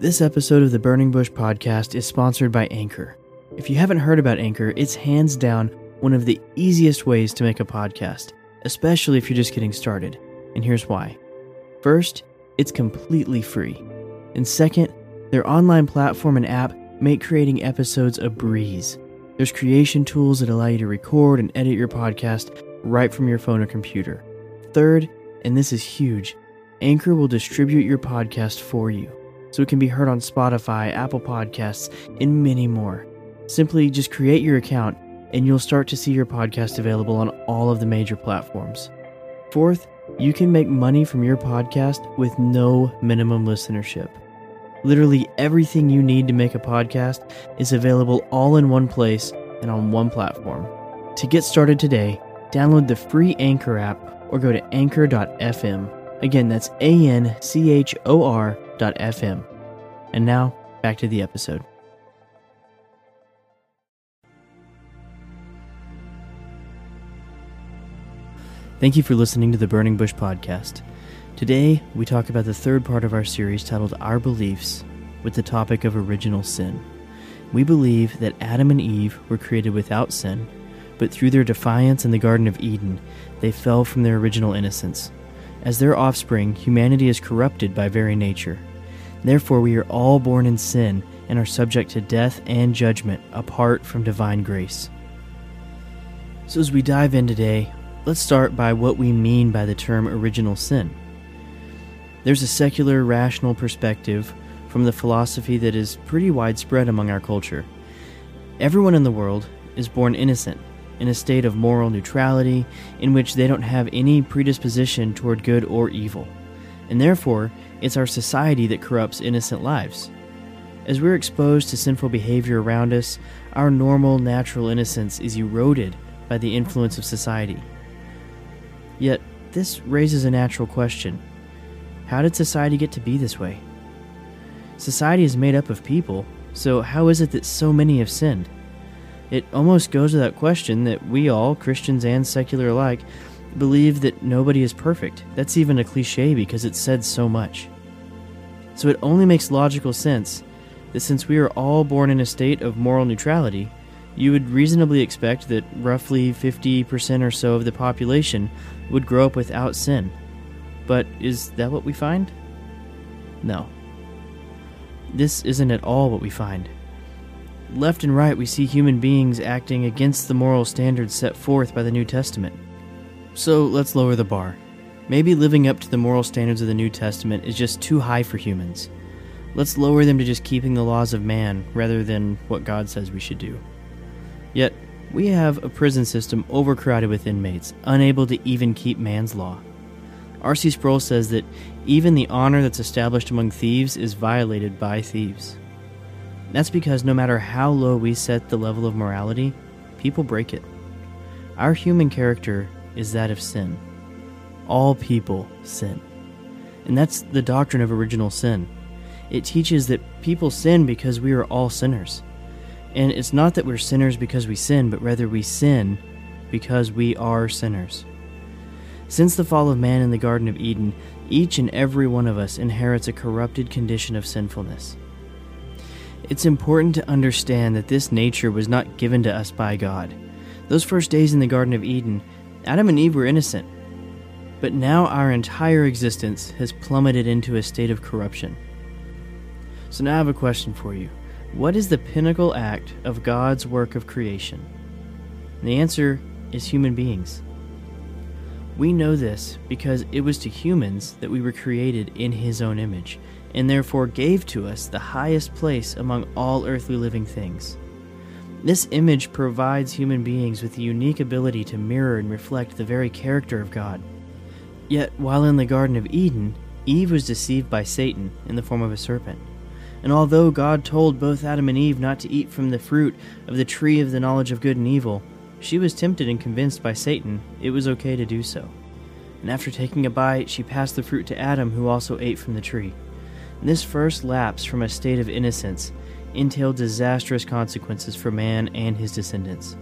This episode of the Burning Bush podcast is sponsored by Anchor. If you haven't heard about Anchor, it's hands down one of the easiest ways to make a podcast, especially if you're just getting started. And here's why. First, it's completely free. And second, their online platform and app make creating episodes a breeze. There's creation tools that allow you to record and edit your podcast right from your phone or computer. Third, and this is huge, Anchor will distribute your podcast for you so it can be heard on Spotify, Apple Podcasts, and many more. Simply just create your account and you'll start to see your podcast available on all of the major platforms. Fourth, you can make money from your podcast with no minimum listenership. Literally everything you need to make a podcast is available all in one place and on one platform. To get started today, download the free Anchor app or go to anchor.fm. Again, that's A N C H O R FM. And now, back to the episode. Thank you for listening to the Burning Bush Podcast. Today, we talk about the third part of our series titled Our Beliefs, with the topic of original sin. We believe that Adam and Eve were created without sin, but through their defiance in the Garden of Eden, they fell from their original innocence. As their offspring, humanity is corrupted by very nature. Therefore, we are all born in sin and are subject to death and judgment apart from divine grace. So, as we dive in today, let's start by what we mean by the term original sin. There's a secular, rational perspective from the philosophy that is pretty widespread among our culture. Everyone in the world is born innocent, in a state of moral neutrality, in which they don't have any predisposition toward good or evil, and therefore it's our society that corrupts innocent lives. As we're exposed to sinful behavior around us, our normal, natural innocence is eroded by the influence of society. Yet, this raises a natural question How did society get to be this way? Society is made up of people, so how is it that so many have sinned? It almost goes without question that we all, Christians and secular alike, believe that nobody is perfect. That's even a cliche because it said so much. So it only makes logical sense that since we are all born in a state of moral neutrality, you would reasonably expect that roughly 50% or so of the population would grow up without sin. But is that what we find? No. This isn't at all what we find. Left and right, we see human beings acting against the moral standards set forth by the New Testament. So let's lower the bar. Maybe living up to the moral standards of the New Testament is just too high for humans. Let's lower them to just keeping the laws of man rather than what God says we should do. Yet, we have a prison system overcrowded with inmates, unable to even keep man's law. R.C. Sproul says that even the honor that's established among thieves is violated by thieves. That's because no matter how low we set the level of morality, people break it. Our human character is that of sin. All people sin. And that's the doctrine of original sin. It teaches that people sin because we are all sinners. And it's not that we're sinners because we sin, but rather we sin because we are sinners. Since the fall of man in the Garden of Eden, each and every one of us inherits a corrupted condition of sinfulness. It's important to understand that this nature was not given to us by God. Those first days in the Garden of Eden, Adam and Eve were innocent. But now our entire existence has plummeted into a state of corruption. So now I have a question for you. What is the pinnacle act of God's work of creation? And the answer is human beings. We know this because it was to humans that we were created in His own image, and therefore gave to us the highest place among all earthly living things. This image provides human beings with the unique ability to mirror and reflect the very character of God. Yet, while in the Garden of Eden, Eve was deceived by Satan in the form of a serpent. And although God told both Adam and Eve not to eat from the fruit of the tree of the knowledge of good and evil, she was tempted and convinced by Satan it was okay to do so. And after taking a bite, she passed the fruit to Adam, who also ate from the tree. And this first lapse from a state of innocence entailed disastrous consequences for man and his descendants.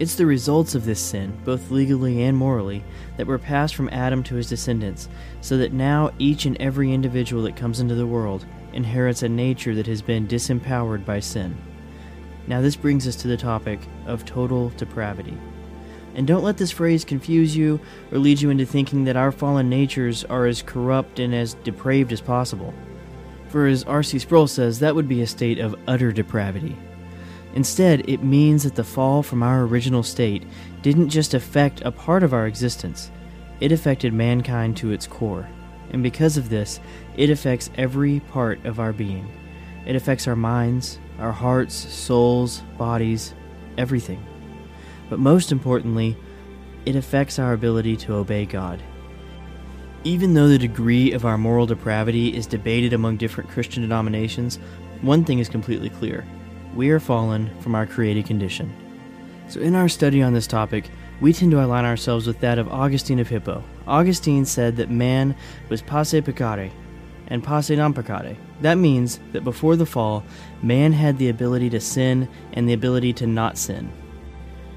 It's the results of this sin, both legally and morally, that were passed from Adam to his descendants, so that now each and every individual that comes into the world inherits a nature that has been disempowered by sin. Now, this brings us to the topic of total depravity. And don't let this phrase confuse you or lead you into thinking that our fallen natures are as corrupt and as depraved as possible. For as R.C. Sproul says, that would be a state of utter depravity. Instead, it means that the fall from our original state didn't just affect a part of our existence, it affected mankind to its core. And because of this, it affects every part of our being. It affects our minds, our hearts, souls, bodies, everything. But most importantly, it affects our ability to obey God. Even though the degree of our moral depravity is debated among different Christian denominations, one thing is completely clear we are fallen from our created condition. So, in our study on this topic, we tend to align ourselves with that of Augustine of Hippo. Augustine said that man was posse peccare and posse non peccare. That means that before the fall, man had the ability to sin and the ability to not sin.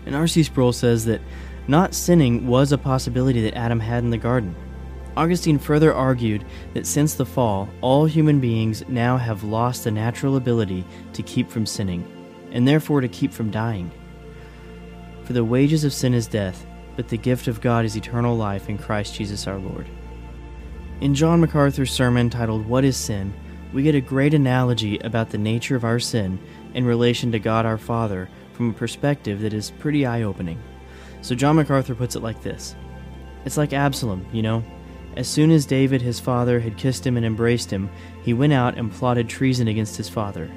And R.C. Sproul says that not sinning was a possibility that Adam had in the garden. Augustine further argued that since the fall, all human beings now have lost the natural ability to keep from sinning, and therefore to keep from dying. For the wages of sin is death, but the gift of God is eternal life in Christ Jesus our Lord. In John MacArthur's sermon titled What is Sin, we get a great analogy about the nature of our sin in relation to God our Father from a perspective that is pretty eye opening. So, John MacArthur puts it like this It's like Absalom, you know, as soon as David, his father, had kissed him and embraced him, he went out and plotted treason against his father.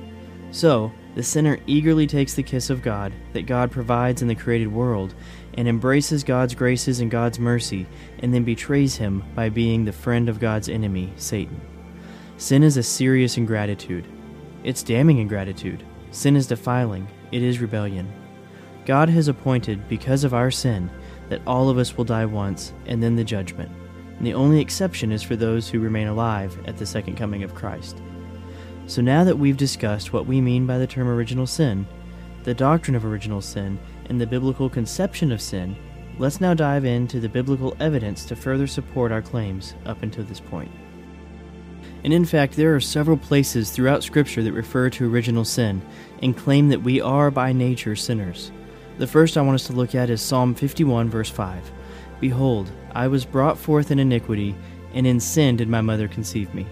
So, the sinner eagerly takes the kiss of God that God provides in the created world and embraces God's graces and God's mercy, and then betrays him by being the friend of God's enemy, Satan. Sin is a serious ingratitude. It's damning ingratitude. Sin is defiling. It is rebellion. God has appointed, because of our sin, that all of us will die once, and then the judgment and the only exception is for those who remain alive at the second coming of Christ. So now that we've discussed what we mean by the term original sin, the doctrine of original sin, and the biblical conception of sin, let's now dive into the biblical evidence to further support our claims up until this point. And in fact, there are several places throughout Scripture that refer to original sin and claim that we are by nature sinners. The first I want us to look at is Psalm 51, verse 5. Behold, I was brought forth in iniquity, and in sin did my mother conceive me.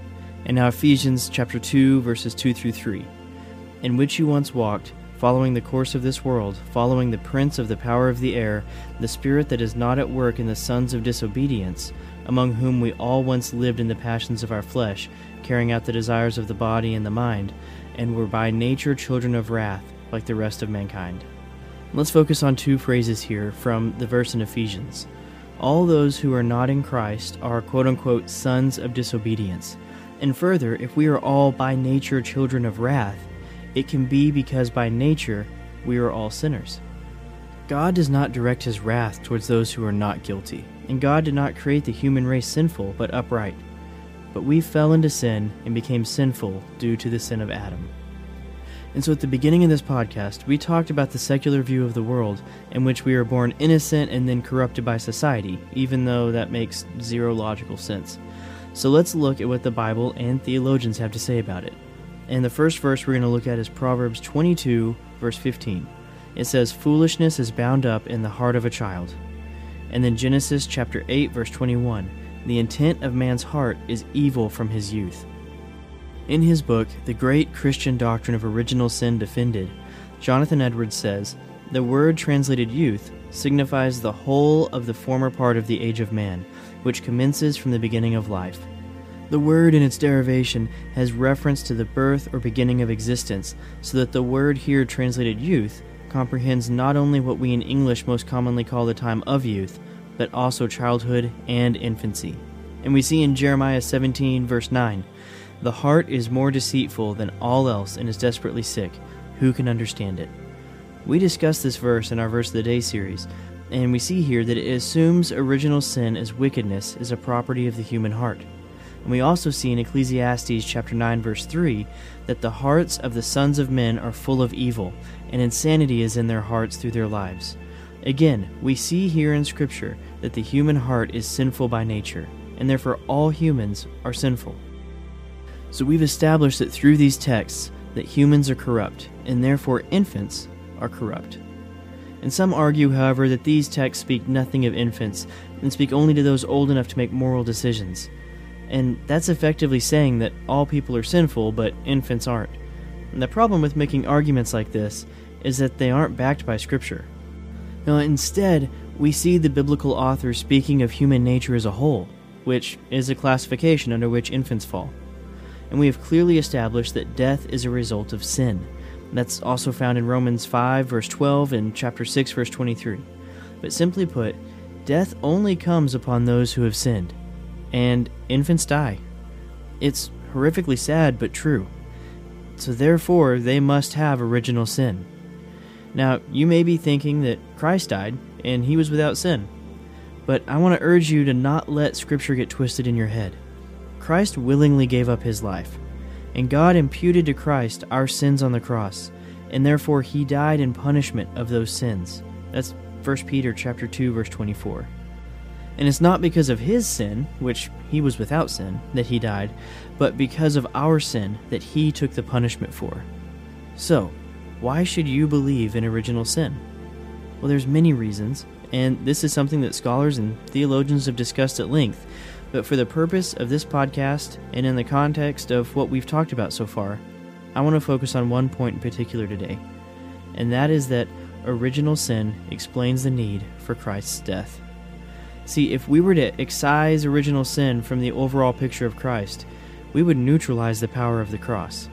And now Ephesians chapter 2 verses 2 through 3. In which you once walked, following the course of this world, following the prince of the power of the air, the spirit that is not at work in the sons of disobedience, among whom we all once lived in the passions of our flesh, carrying out the desires of the body and the mind, and were by nature children of wrath, like the rest of mankind. Let's focus on two phrases here from the verse in Ephesians. All those who are not in Christ are quote unquote sons of disobedience. And further, if we are all by nature children of wrath, it can be because by nature we are all sinners. God does not direct his wrath towards those who are not guilty, and God did not create the human race sinful but upright. But we fell into sin and became sinful due to the sin of Adam. And so at the beginning of this podcast, we talked about the secular view of the world in which we are born innocent and then corrupted by society, even though that makes zero logical sense. So let's look at what the Bible and theologians have to say about it. And the first verse we're going to look at is Proverbs 22, verse 15. It says, Foolishness is bound up in the heart of a child. And then Genesis chapter 8, verse 21. The intent of man's heart is evil from his youth. In his book, The Great Christian Doctrine of Original Sin Defended, Jonathan Edwards says, The word translated youth signifies the whole of the former part of the age of man, which commences from the beginning of life. The word in its derivation has reference to the birth or beginning of existence, so that the word here translated youth comprehends not only what we in English most commonly call the time of youth, but also childhood and infancy. And we see in Jeremiah 17, verse 9, the heart is more deceitful than all else and is desperately sick. Who can understand it? We discussed this verse in our Verse of the Day series, and we see here that it assumes original sin as wickedness is a property of the human heart. And we also see in Ecclesiastes chapter 9 verse 3 that the hearts of the sons of men are full of evil, and insanity is in their hearts through their lives. Again, we see here in scripture that the human heart is sinful by nature, and therefore all humans are sinful. So we've established that through these texts that humans are corrupt, and therefore infants are corrupt. And some argue, however, that these texts speak nothing of infants and speak only to those old enough to make moral decisions. And that's effectively saying that all people are sinful, but infants aren't. And the problem with making arguments like this is that they aren't backed by Scripture. Now, instead, we see the biblical author speaking of human nature as a whole, which is a classification under which infants fall. And we have clearly established that death is a result of sin. That's also found in Romans 5, verse 12, and chapter 6, verse 23. But simply put, death only comes upon those who have sinned, and infants die. It's horrifically sad, but true. So therefore, they must have original sin. Now, you may be thinking that Christ died, and he was without sin. But I want to urge you to not let Scripture get twisted in your head. Christ willingly gave up his life, and God imputed to Christ our sins on the cross, and therefore he died in punishment of those sins. That's 1 Peter chapter 2 verse 24. And it's not because of his sin, which he was without sin, that he died, but because of our sin that he took the punishment for. So, why should you believe in original sin? Well, there's many reasons, and this is something that scholars and theologians have discussed at length. But for the purpose of this podcast and in the context of what we've talked about so far, I want to focus on one point in particular today, and that is that original sin explains the need for Christ's death. See, if we were to excise original sin from the overall picture of Christ, we would neutralize the power of the cross.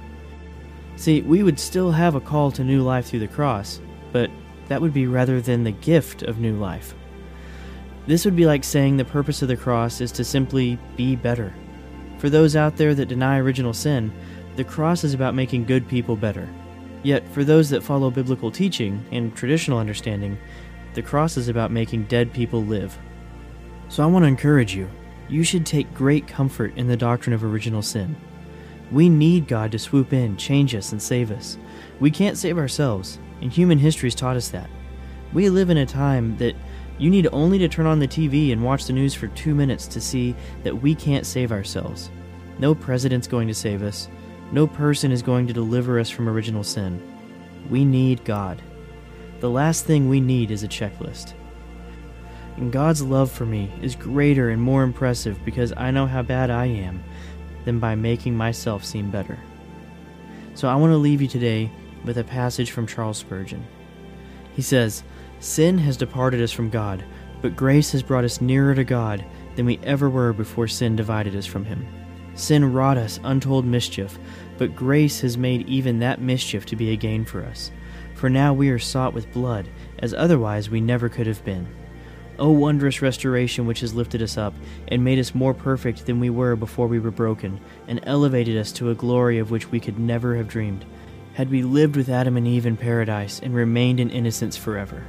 See, we would still have a call to new life through the cross, but that would be rather than the gift of new life. This would be like saying the purpose of the cross is to simply be better. For those out there that deny original sin, the cross is about making good people better. Yet, for those that follow biblical teaching and traditional understanding, the cross is about making dead people live. So I want to encourage you. You should take great comfort in the doctrine of original sin. We need God to swoop in, change us, and save us. We can't save ourselves, and human history has taught us that. We live in a time that you need only to turn on the TV and watch the news for two minutes to see that we can't save ourselves. No president's going to save us. No person is going to deliver us from original sin. We need God. The last thing we need is a checklist. And God's love for me is greater and more impressive because I know how bad I am than by making myself seem better. So I want to leave you today with a passage from Charles Spurgeon. He says, Sin has departed us from God, but grace has brought us nearer to God than we ever were before sin divided us from Him. Sin wrought us untold mischief, but grace has made even that mischief to be a gain for us. For now we are sought with blood, as otherwise we never could have been. O wondrous restoration which has lifted us up, and made us more perfect than we were before we were broken, and elevated us to a glory of which we could never have dreamed had we lived with Adam and Eve in paradise and remained in innocence forever.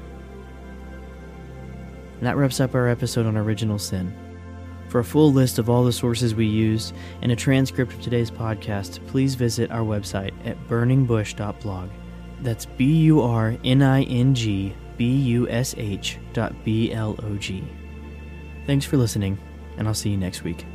And that wraps up our episode on original sin. For a full list of all the sources we used and a transcript of today's podcast, please visit our website at burningbush.blog. That's B U R N I N G B U S H dot B L O G. Thanks for listening, and I'll see you next week.